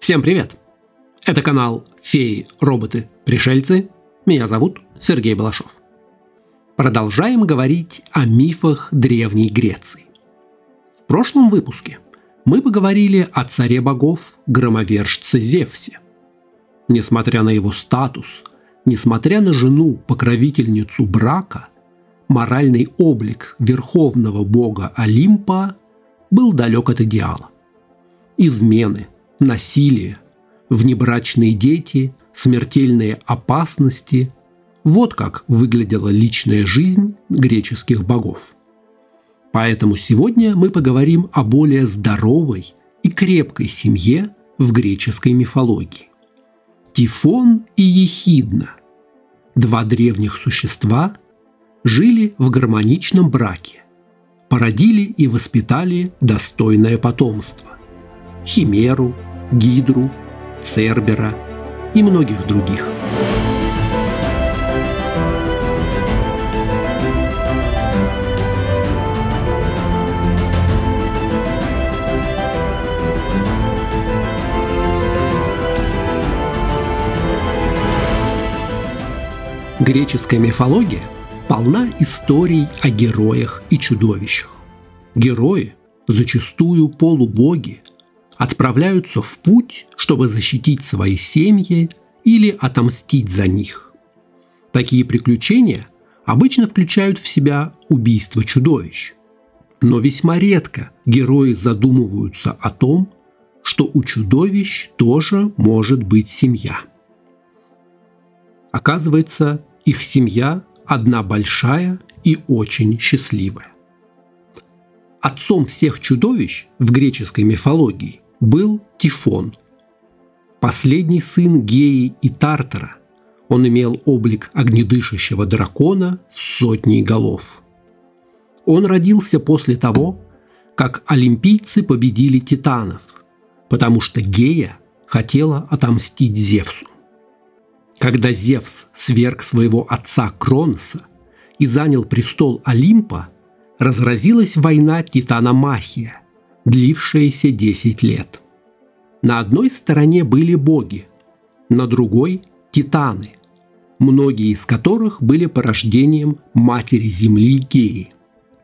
Всем привет! Это канал «Феи, роботы, пришельцы». Меня зовут Сергей Балашов. Продолжаем говорить о мифах Древней Греции. В прошлом выпуске мы поговорили о царе богов, громовержце Зевсе. Несмотря на его статус, несмотря на жену, покровительницу брака, моральный облик верховного бога Олимпа был далек от идеала. Измены, насилие, внебрачные дети, смертельные опасности – вот как выглядела личная жизнь греческих богов. Поэтому сегодня мы поговорим о более здоровой и крепкой семье в греческой мифологии. Тифон и Ехидна – два древних существа – жили в гармоничном браке, породили и воспитали достойное потомство – Химеру, Гидру, Цербера и многих других. Греческая мифология – полна историй о героях и чудовищах. Герои, зачастую полубоги, отправляются в путь, чтобы защитить свои семьи или отомстить за них. Такие приключения обычно включают в себя убийство чудовищ. Но весьма редко герои задумываются о том, что у чудовищ тоже может быть семья. Оказывается, их семья одна большая и очень счастливая. Отцом всех чудовищ в греческой мифологии был Тифон, последний сын Геи и Тартара. Он имел облик огнедышащего дракона с сотней голов. Он родился после того, как олимпийцы победили титанов, потому что Гея хотела отомстить Зевсу. Когда Зевс сверг своего отца Кроноса и занял престол Олимпа, разразилась война Титаномахия, длившаяся 10 лет. На одной стороне были боги, на другой – титаны, многие из которых были порождением матери Земли Геи.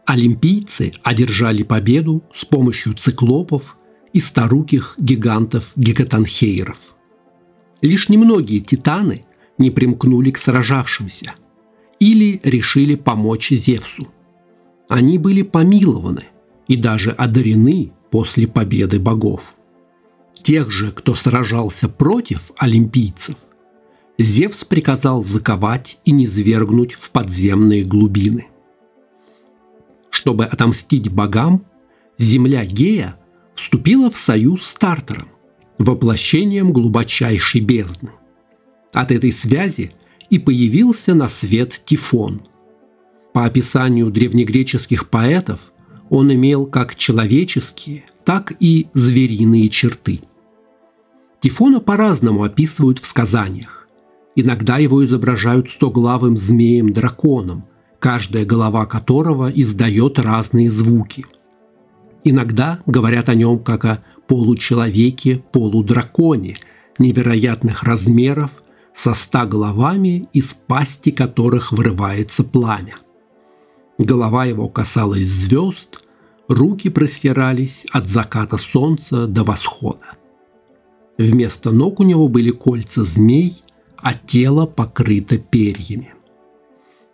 Олимпийцы одержали победу с помощью циклопов и старуких гигантов-гекатанхейров – Лишь немногие титаны не примкнули к сражавшимся или решили помочь Зевсу. Они были помилованы и даже одарены после победы богов. Тех же, кто сражался против олимпийцев, Зевс приказал заковать и низвергнуть в подземные глубины. Чтобы отомстить богам, земля Гея вступила в союз с Тартаром, воплощением глубочайшей бездны. От этой связи и появился на свет Тифон. По описанию древнегреческих поэтов он имел как человеческие, так и звериные черты. Тифона по-разному описывают в сказаниях. Иногда его изображают стоглавым змеем-драконом, каждая голова которого издает разные звуки. Иногда говорят о нем как о получеловеке, полудраконе невероятных размеров со ста головами, из пасти которых вырывается пламя. Голова его касалась звезд, руки простирались от заката солнца до восхода. Вместо ног у него были кольца змей, а тело покрыто перьями.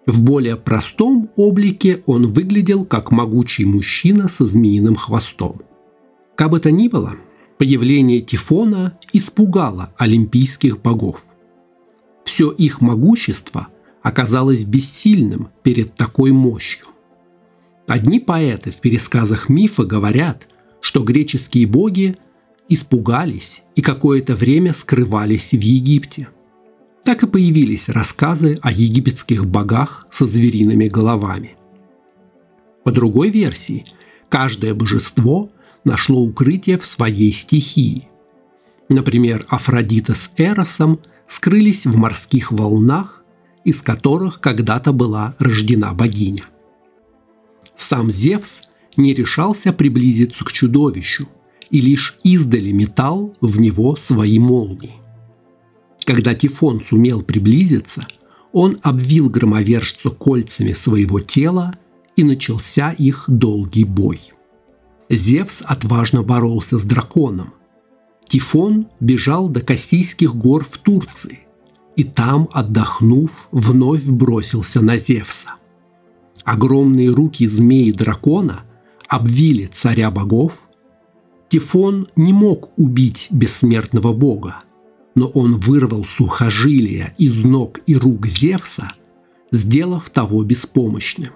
В более простом облике он выглядел как могучий мужчина со змеиным хвостом – как бы то ни было, появление Тифона испугало олимпийских богов. Все их могущество оказалось бессильным перед такой мощью. Одни поэты в пересказах мифа говорят, что греческие боги испугались и какое-то время скрывались в Египте. Так и появились рассказы о египетских богах со звериными головами. По другой версии, каждое божество – нашло укрытие в своей стихии. Например, Афродита с Эросом скрылись в морских волнах, из которых когда-то была рождена богиня. Сам Зевс не решался приблизиться к чудовищу и лишь издали метал в него свои молнии. Когда Тифон сумел приблизиться, он обвил громовержца кольцами своего тела, и начался их долгий бой. Зевс отважно боролся с драконом. Тифон бежал до Кассийских гор в Турции, и там, отдохнув, вновь бросился на Зевса. Огромные руки змеи дракона обвили царя богов. Тифон не мог убить бессмертного бога, но он вырвал сухожилия из ног и рук Зевса, сделав того беспомощным.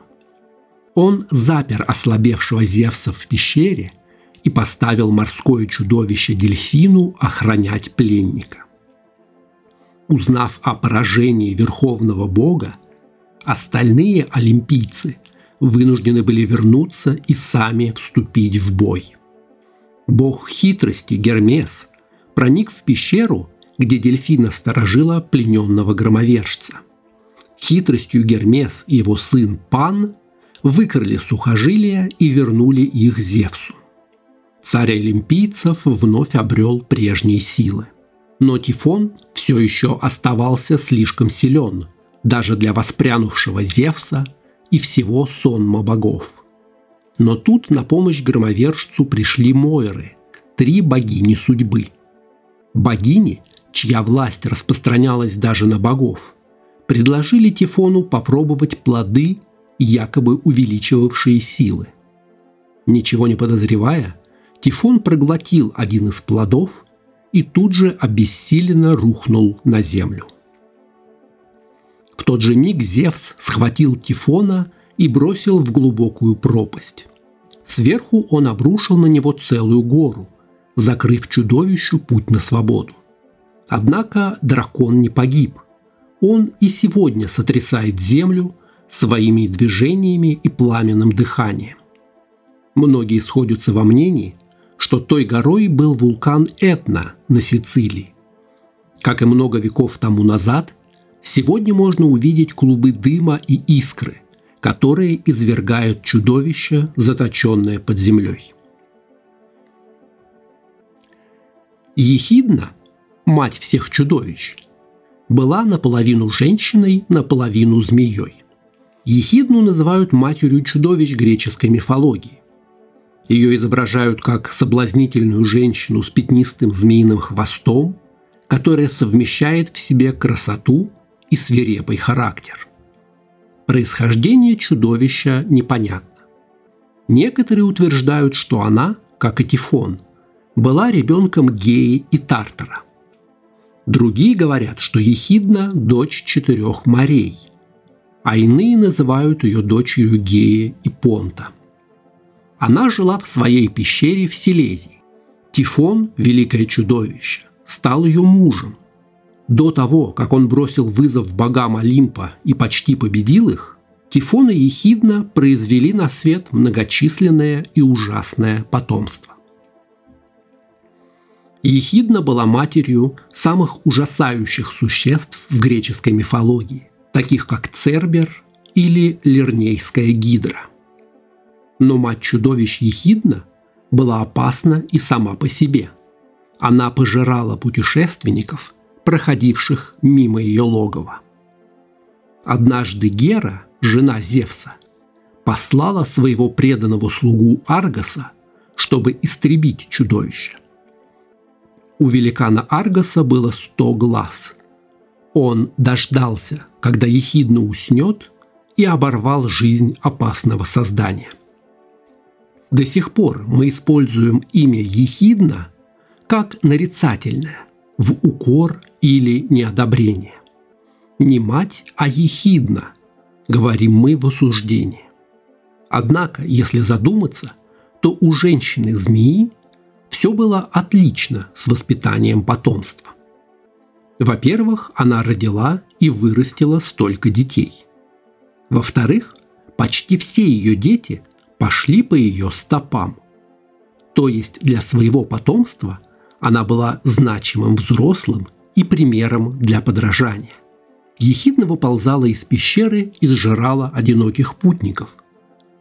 Он запер ослабевшего Зевса в пещере и поставил морское чудовище Дельфину охранять пленника. Узнав о поражении верховного бога, остальные олимпийцы вынуждены были вернуться и сами вступить в бой. Бог хитрости Гермес проник в пещеру где дельфина сторожила плененного громовержца. Хитростью Гермес и его сын Пан выкрали сухожилия и вернули их Зевсу. Царь олимпийцев вновь обрел прежние силы. Но Тифон все еще оставался слишком силен, даже для воспрянувшего Зевса и всего сонма богов. Но тут на помощь громовержцу пришли Мойры, три богини судьбы. Богини – чья власть распространялась даже на богов, предложили Тифону попробовать плоды, якобы увеличивавшие силы. Ничего не подозревая, Тифон проглотил один из плодов и тут же обессиленно рухнул на землю. В тот же миг Зевс схватил Тифона и бросил в глубокую пропасть. Сверху он обрушил на него целую гору, закрыв чудовищу путь на свободу. Однако дракон не погиб. Он и сегодня сотрясает землю своими движениями и пламенным дыханием. Многие сходятся во мнении, что той горой был вулкан Этна на Сицилии. Как и много веков тому назад, сегодня можно увидеть клубы дыма и искры, которые извергают чудовище, заточенное под землей. Ехидна мать всех чудовищ, была наполовину женщиной, наполовину змеей. Ехидну называют матерью чудовищ греческой мифологии. Ее изображают как соблазнительную женщину с пятнистым змеиным хвостом, которая совмещает в себе красоту и свирепый характер. Происхождение чудовища непонятно. Некоторые утверждают, что она, как и Тифон, была ребенком Геи и Тартара. Другие говорят, что Ехидна – дочь четырех морей, а иные называют ее дочерью Геи и Понта. Она жила в своей пещере в Силезии. Тифон, великое чудовище, стал ее мужем. До того, как он бросил вызов богам Олимпа и почти победил их, Тифон и Ехидна произвели на свет многочисленное и ужасное потомство. Ехидна была матерью самых ужасающих существ в греческой мифологии, таких как Цербер или Лирнейская гидра. Но мать чудовищ Ехидна была опасна и сама по себе. Она пожирала путешественников, проходивших мимо ее логова. Однажды Гера, жена Зевса, послала своего преданного слугу Аргаса, чтобы истребить чудовище – у великана Аргоса было сто глаз. Он дождался, когда ехидно уснет, и оборвал жизнь опасного создания. До сих пор мы используем имя ехидна как нарицательное, в укор или неодобрение. Не мать, а ехидна, говорим мы в осуждении. Однако, если задуматься, то у женщины-змеи все было отлично с воспитанием потомства. Во-первых, она родила и вырастила столько детей. Во-вторых, почти все ее дети пошли по ее стопам. То есть для своего потомства она была значимым взрослым и примером для подражания. Ехидна выползала из пещеры и сжирала одиноких путников.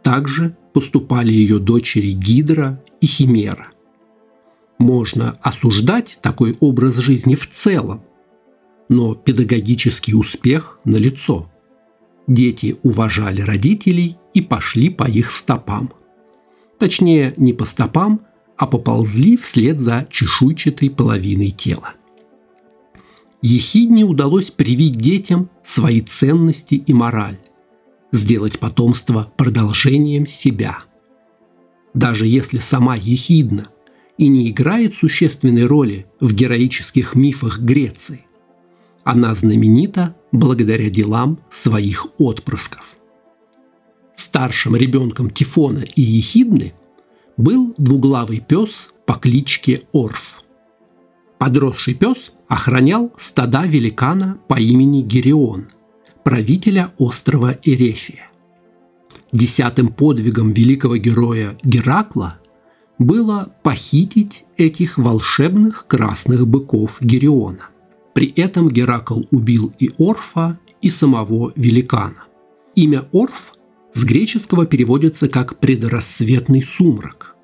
Также поступали ее дочери Гидра и Химера. Можно осуждать такой образ жизни в целом, но педагогический успех налицо. Дети уважали родителей и пошли по их стопам. Точнее, не по стопам, а поползли вслед за чешуйчатой половиной тела. Ехидне удалось привить детям свои ценности и мораль, сделать потомство продолжением себя. Даже если сама Ехидна и не играет существенной роли в героических мифах Греции, она знаменита благодаря делам своих отпрысков. Старшим ребенком Тифона и Ехидны был двуглавый пес по кличке Орф. Подросший пес охранял стада великана по имени Герион, правителя острова Эрефия. Десятым подвигом великого героя Геракла было похитить этих волшебных красных быков Гериона. При этом Геракл убил и Орфа, и самого великана. Имя Орф с греческого переводится как «предрассветный сумрак».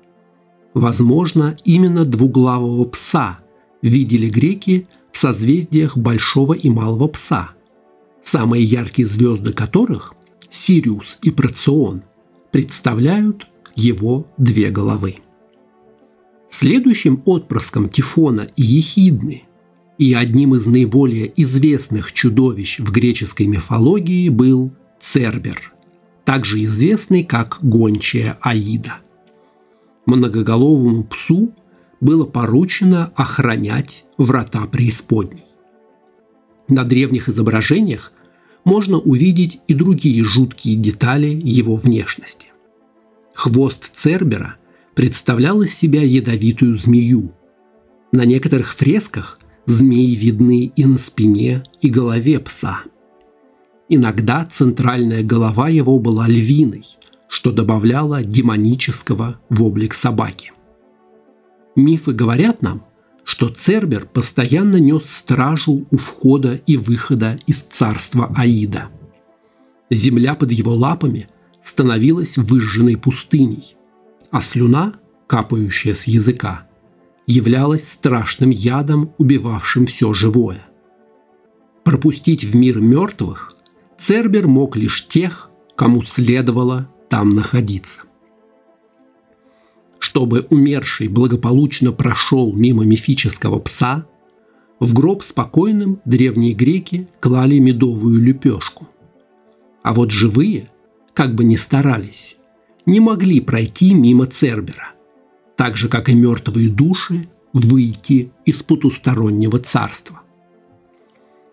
Возможно, именно двуглавого пса видели греки в созвездиях Большого и Малого Пса, самые яркие звезды которых, Сириус и Процион, представляют его две головы. Следующим отпрыском Тифона и Ехидны и одним из наиболее известных чудовищ в греческой мифологии был Цербер, также известный как гончая Аида. Многоголовому псу было поручено охранять врата преисподней. На древних изображениях можно увидеть и другие жуткие детали его внешности. Хвост Цербера представлял из себя ядовитую змею. На некоторых фресках змеи видны и на спине, и голове пса. Иногда центральная голова его была львиной, что добавляло демонического в облик собаки – Мифы говорят нам, что Цербер постоянно нес стражу у входа и выхода из царства Аида. Земля под его лапами становилась выжженной пустыней, а слюна, капающая с языка, являлась страшным ядом, убивавшим все живое. Пропустить в мир мертвых Цербер мог лишь тех, кому следовало там находиться чтобы умерший благополучно прошел мимо мифического пса, в гроб спокойным древние греки клали медовую лепешку. А вот живые, как бы ни старались, не могли пройти мимо Цербера, так же, как и мертвые души, выйти из потустороннего царства.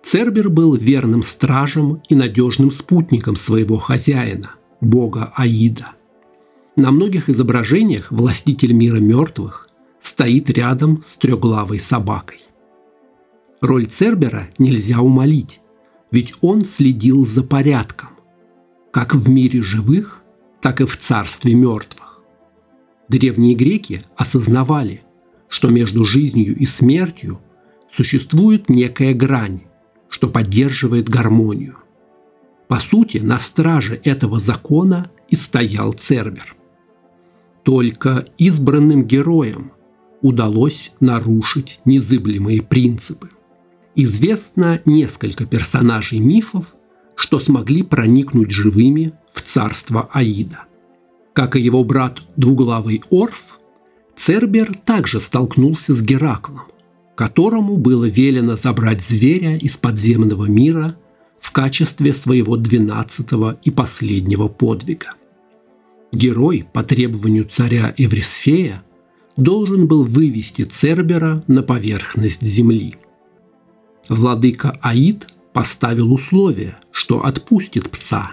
Цербер был верным стражем и надежным спутником своего хозяина, бога Аида – на многих изображениях властитель мира мертвых стоит рядом с трехглавой собакой. Роль Цербера нельзя умолить, ведь он следил за порядком, как в мире живых, так и в царстве мертвых. Древние греки осознавали, что между жизнью и смертью существует некая грань, что поддерживает гармонию. По сути, на страже этого закона и стоял Цербер. Только избранным героям удалось нарушить незыблемые принципы. Известно несколько персонажей мифов, что смогли проникнуть живыми в царство Аида. Как и его брат двуглавый Орф, Цербер также столкнулся с Гераклом, которому было велено забрать зверя из подземного мира в качестве своего двенадцатого и последнего подвига. Герой по требованию царя Эврисфея должен был вывести Цербера на поверхность земли. Владыка Аид поставил условие, что отпустит пса,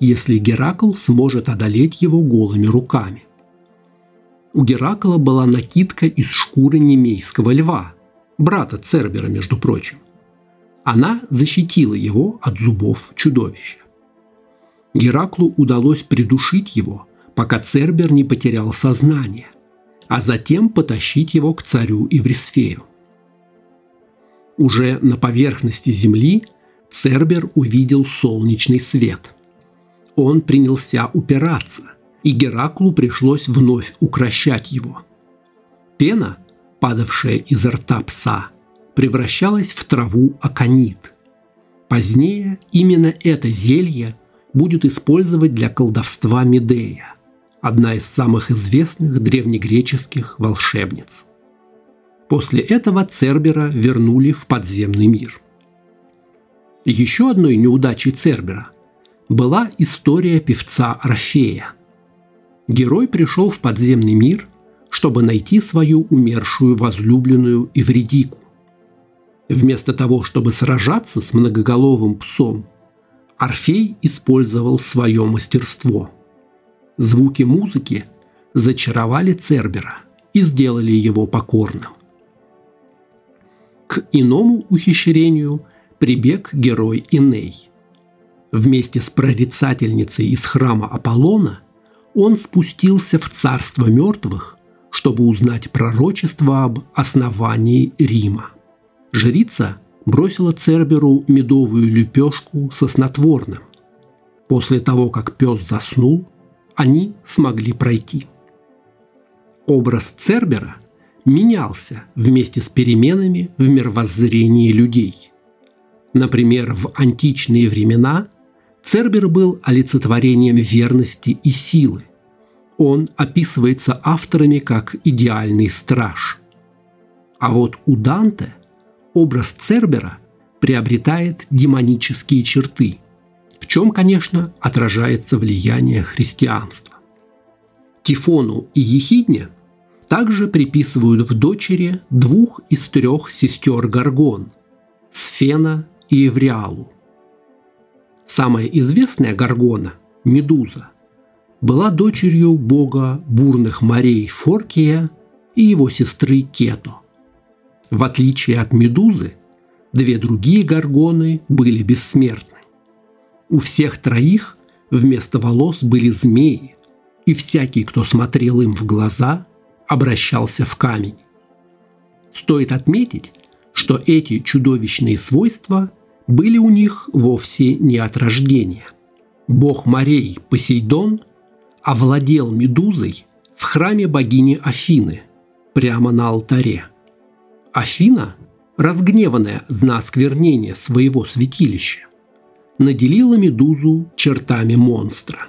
если Геракл сможет одолеть его голыми руками. У Геракла была накидка из шкуры немейского льва, брата Цербера, между прочим. Она защитила его от зубов чудовища. Гераклу удалось придушить его, пока Цербер не потерял сознание, а затем потащить его к царю Иврисфею. Уже на поверхности Земли Цербер увидел солнечный свет. Он принялся упираться, и Гераклу пришлось вновь укращать его. Пена, падавшая изо рта пса, превращалась в траву аконит. Позднее именно это зелье будет использовать для колдовства Медея, одна из самых известных древнегреческих волшебниц. После этого Цербера вернули в подземный мир. Еще одной неудачей Цербера была история певца Орфея. Герой пришел в подземный мир, чтобы найти свою умершую возлюбленную Эвредику. Вместо того, чтобы сражаться с многоголовым псом, Орфей использовал свое мастерство. Звуки музыки зачаровали Цербера и сделали его покорным. К иному ухищрению прибег герой Иней. Вместе с прорицательницей из храма Аполлона он спустился в царство мертвых, чтобы узнать пророчество об основании Рима. Жрица бросила Церберу медовую лепешку со снотворным. После того, как пес заснул, они смогли пройти. Образ Цербера – менялся вместе с переменами в мировоззрении людей. Например, в античные времена Цербер был олицетворением верности и силы. Он описывается авторами как идеальный страж. А вот у Данте образ Цербера приобретает демонические черты, в чем, конечно, отражается влияние христианства. Тифону и Ехидне также приписывают в дочери двух из трех сестер Гаргон – Сфена и Эвриалу. Самая известная Гаргона – Медуза – была дочерью бога бурных морей Форкия и его сестры Кето. В отличие от Медузы, две другие Гаргоны были бессмертны. У всех троих вместо волос были змеи, и всякий, кто смотрел им в глаза, обращался в камень. Стоит отметить, что эти чудовищные свойства были у них вовсе не от рождения. Бог морей Посейдон овладел медузой в храме богини Афины, прямо на алтаре. Афина, разгневанная за осквернение своего святилища, наделила медузу чертами монстра.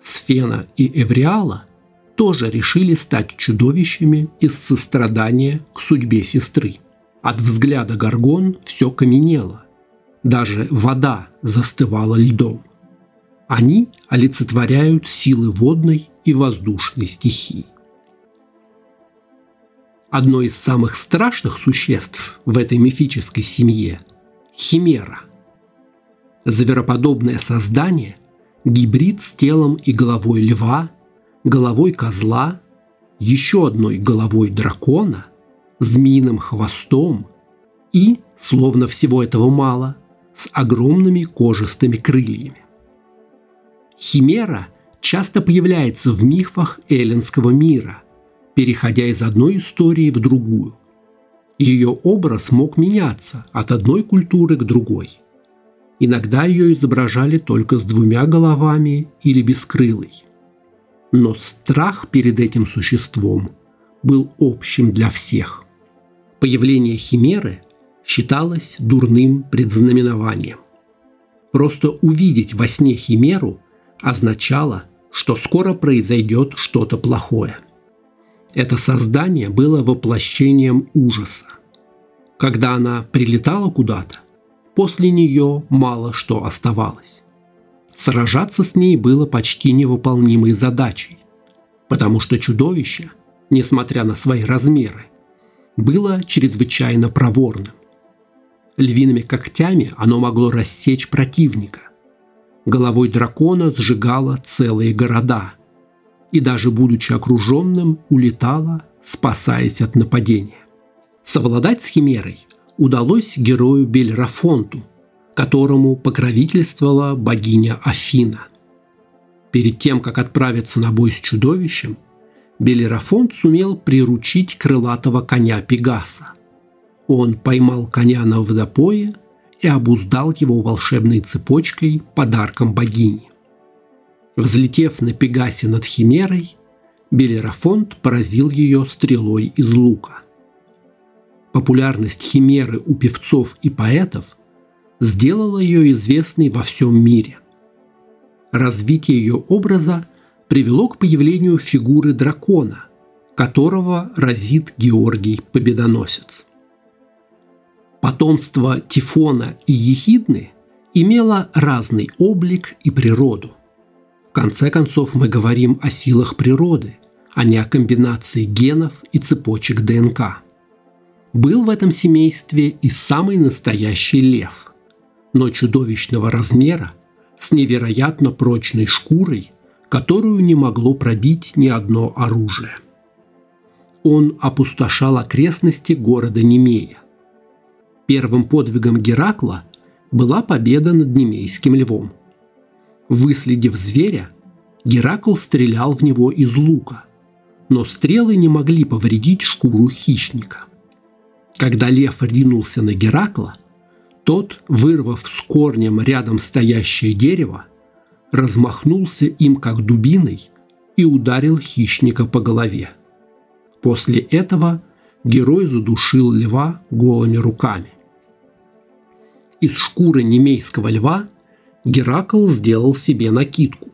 Сфена и Эвриала – тоже решили стать чудовищами из сострадания к судьбе сестры. От взгляда Гаргон все каменело. Даже вода застывала льдом. Они олицетворяют силы водной и воздушной стихии. Одно из самых страшных существ в этой мифической семье – химера. Звероподобное создание – гибрид с телом и головой льва – головой козла, еще одной головой дракона, змеиным хвостом и, словно всего этого мало, с огромными кожистыми крыльями. Химера часто появляется в мифах эллинского мира, переходя из одной истории в другую. Ее образ мог меняться от одной культуры к другой. Иногда ее изображали только с двумя головами или бескрылой – но страх перед этим существом был общим для всех. Появление химеры считалось дурным предзнаменованием. Просто увидеть во сне химеру означало, что скоро произойдет что-то плохое. Это создание было воплощением ужаса. Когда она прилетала куда-то, после нее мало что оставалось. Сражаться с ней было почти невыполнимой задачей, потому что чудовище, несмотря на свои размеры, было чрезвычайно проворным. Львиными когтями оно могло рассечь противника. Головой дракона сжигало целые города и даже будучи окруженным, улетало, спасаясь от нападения. Совладать с Химерой удалось герою Бельрафонту – которому покровительствовала богиня Афина. Перед тем, как отправиться на бой с чудовищем, Белерафонт сумел приручить крылатого коня Пегаса. Он поймал коня на водопое и обуздал его волшебной цепочкой подарком богини. Взлетев на Пегасе над Химерой, Белерафонт поразил ее стрелой из лука. Популярность химеры у певцов и поэтов сделала ее известной во всем мире. Развитие ее образа привело к появлению фигуры дракона, которого разит Георгий Победоносец. Потомство Тифона и Ехидны имело разный облик и природу. В конце концов мы говорим о силах природы, а не о комбинации генов и цепочек ДНК. Был в этом семействе и самый настоящий лев, но чудовищного размера, с невероятно прочной шкурой, которую не могло пробить ни одно оружие. Он опустошал окрестности города Немея. Первым подвигом Геракла была победа над Немейским львом. Выследив зверя, Геракл стрелял в него из лука, но стрелы не могли повредить шкуру хищника – когда лев ринулся на Геракла, тот, вырвав с корнем рядом стоящее дерево, размахнулся им как дубиной и ударил хищника по голове. После этого герой задушил льва голыми руками. Из шкуры немейского льва Геракл сделал себе накидку.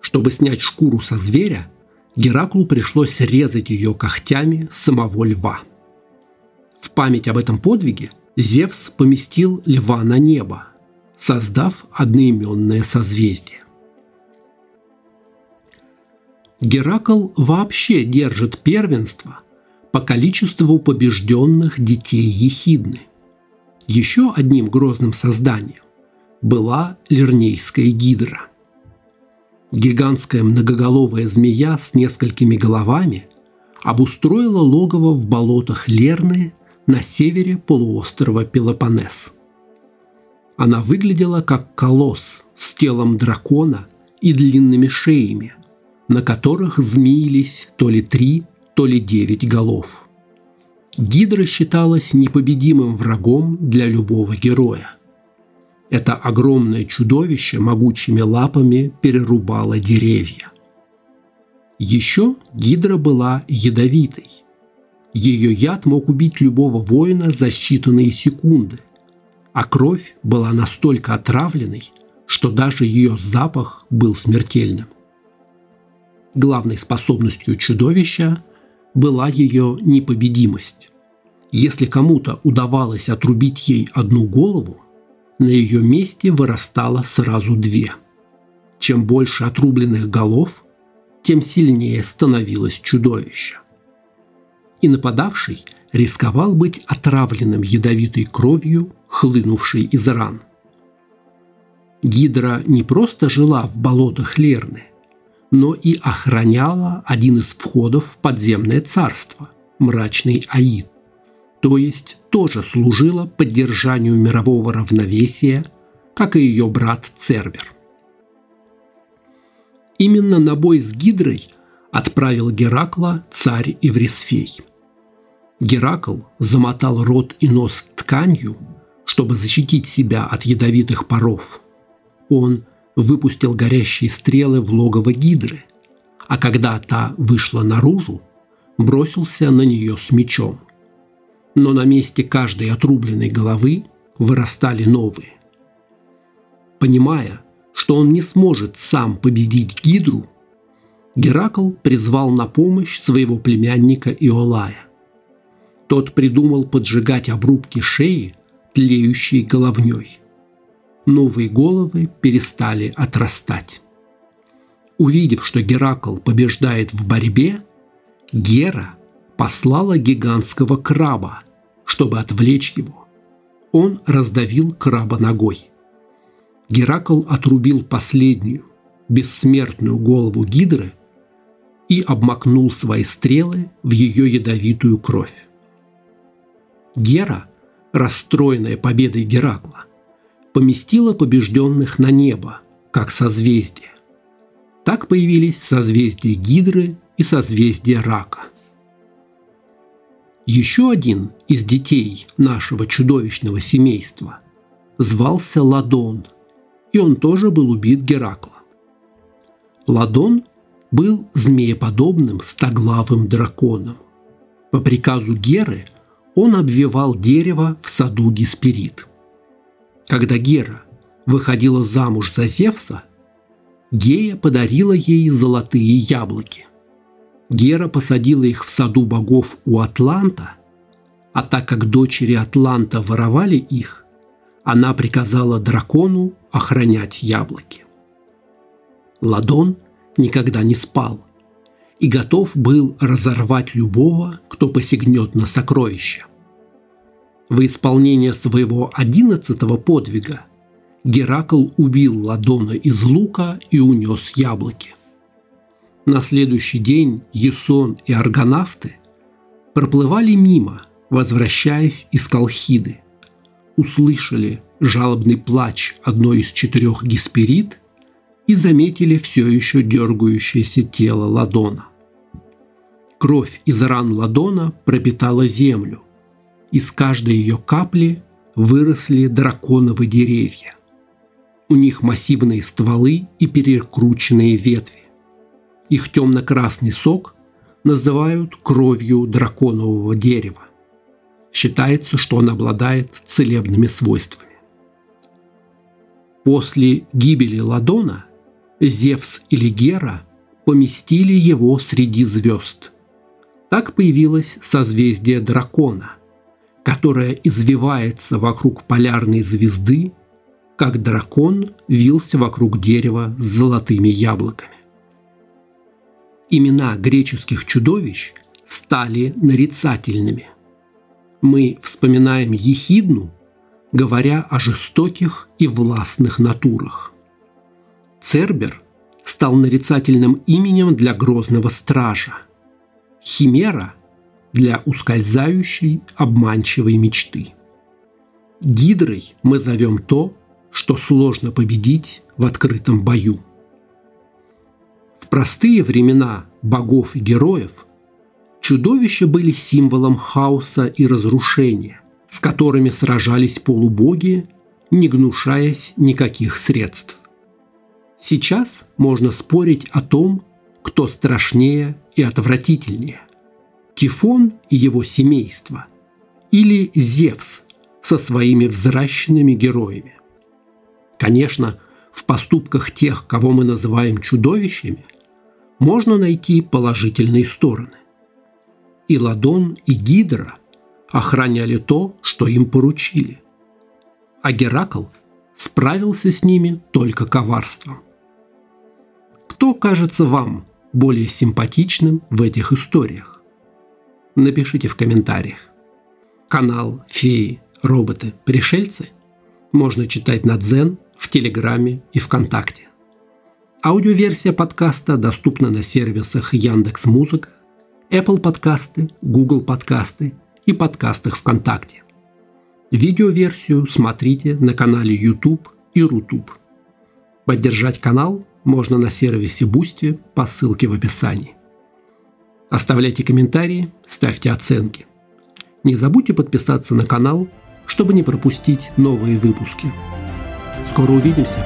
Чтобы снять шкуру со зверя, Гераклу пришлось резать ее когтями самого льва – в память об этом подвиге Зевс поместил льва на небо, создав одноименное созвездие. Геракл вообще держит первенство по количеству побежденных детей Ехидны. Еще одним грозным созданием была Лернейская гидра. Гигантская многоголовая змея с несколькими головами обустроила логово в болотах Лерны на севере полуострова Пелопоннес. Она выглядела как колосс с телом дракона и длинными шеями, на которых змеились то ли три, то ли девять голов. Гидра считалась непобедимым врагом для любого героя. Это огромное чудовище могучими лапами перерубало деревья. Еще Гидра была ядовитой – ее яд мог убить любого воина за считанные секунды, а кровь была настолько отравленной, что даже ее запах был смертельным. Главной способностью чудовища была ее непобедимость. Если кому-то удавалось отрубить ей одну голову, на ее месте вырастало сразу две. Чем больше отрубленных голов, тем сильнее становилось чудовище и нападавший рисковал быть отравленным ядовитой кровью, хлынувшей из ран. Гидра не просто жила в болотах Лерны, но и охраняла один из входов в подземное царство – мрачный Аид, то есть тоже служила поддержанию мирового равновесия, как и ее брат Цербер. Именно на бой с Гидрой отправил Геракла царь Еврисфей – Геракл замотал рот и нос тканью, чтобы защитить себя от ядовитых паров. Он выпустил горящие стрелы в логово Гидры, а когда та вышла наружу, бросился на нее с мечом. Но на месте каждой отрубленной головы вырастали новые. Понимая, что он не сможет сам победить Гидру, Геракл призвал на помощь своего племянника Иолая. Тот придумал поджигать обрубки шеи, тлеющей головней. Новые головы перестали отрастать. Увидев, что Геракл побеждает в борьбе, Гера послала гигантского краба, чтобы отвлечь его. Он раздавил краба ногой. Геракл отрубил последнюю, бессмертную голову Гидры и обмакнул свои стрелы в ее ядовитую кровь. Гера, расстроенная победой Геракла, поместила побежденных на небо, как созвездие. Так появились созвездия Гидры и созвездия Рака. Еще один из детей нашего чудовищного семейства звался Ладон, и он тоже был убит Гераклом. Ладон был змееподобным стоглавым драконом. По приказу Геры он обвивал дерево в саду Гесперид. Когда Гера выходила замуж за Зевса, Гея подарила ей золотые яблоки. Гера посадила их в саду богов у Атланта, а так как дочери Атланта воровали их, она приказала дракону охранять яблоки. Ладон никогда не спал и готов был разорвать любого, кто посягнет на сокровища. В исполнение своего одиннадцатого подвига Геракл убил Ладона из лука и унес яблоки. На следующий день Есон и аргонавты проплывали мимо, возвращаясь из Колхиды. Услышали жалобный плач одной из четырех гесперид и заметили все еще дергающееся тело Ладона. Кровь из ран Ладона пропитала землю. Из каждой ее капли выросли драконовые деревья. У них массивные стволы и перекрученные ветви. Их темно-красный сок называют кровью драконового дерева. Считается, что он обладает целебными свойствами. После гибели Ладона Зевс или Гера поместили его среди звезд. Так появилось созвездие дракона, которое извивается вокруг полярной звезды, как дракон вился вокруг дерева с золотыми яблоками. Имена греческих чудовищ стали нарицательными. Мы вспоминаем Ехидну, говоря о жестоких и властных натурах. Цербер стал нарицательным именем для грозного стража. Химера – для ускользающей, обманчивой мечты. Гидрой мы зовем то, что сложно победить в открытом бою. В простые времена богов и героев чудовища были символом хаоса и разрушения, с которыми сражались полубоги, не гнушаясь никаких средств. Сейчас можно спорить о том, кто страшнее и отвратительнее – Тифон и его семейство или Зевс со своими взращенными героями. Конечно, в поступках тех, кого мы называем чудовищами, можно найти положительные стороны. И Ладон, и Гидра охраняли то, что им поручили. А Геракл справился с ними только коварством. Кто кажется вам более симпатичным в этих историях? Напишите в комментариях. Канал «Феи, роботы, пришельцы» можно читать на Дзен, в Телеграме и ВКонтакте. Аудиоверсия подкаста доступна на сервисах Яндекс Музыка, Apple подкасты, Google подкасты и подкастах ВКонтакте. Видеоверсию смотрите на канале YouTube и Рутуб. Поддержать канал можно на сервисе Boosty по ссылке в описании. Оставляйте комментарии, ставьте оценки. Не забудьте подписаться на канал, чтобы не пропустить новые выпуски. Скоро увидимся!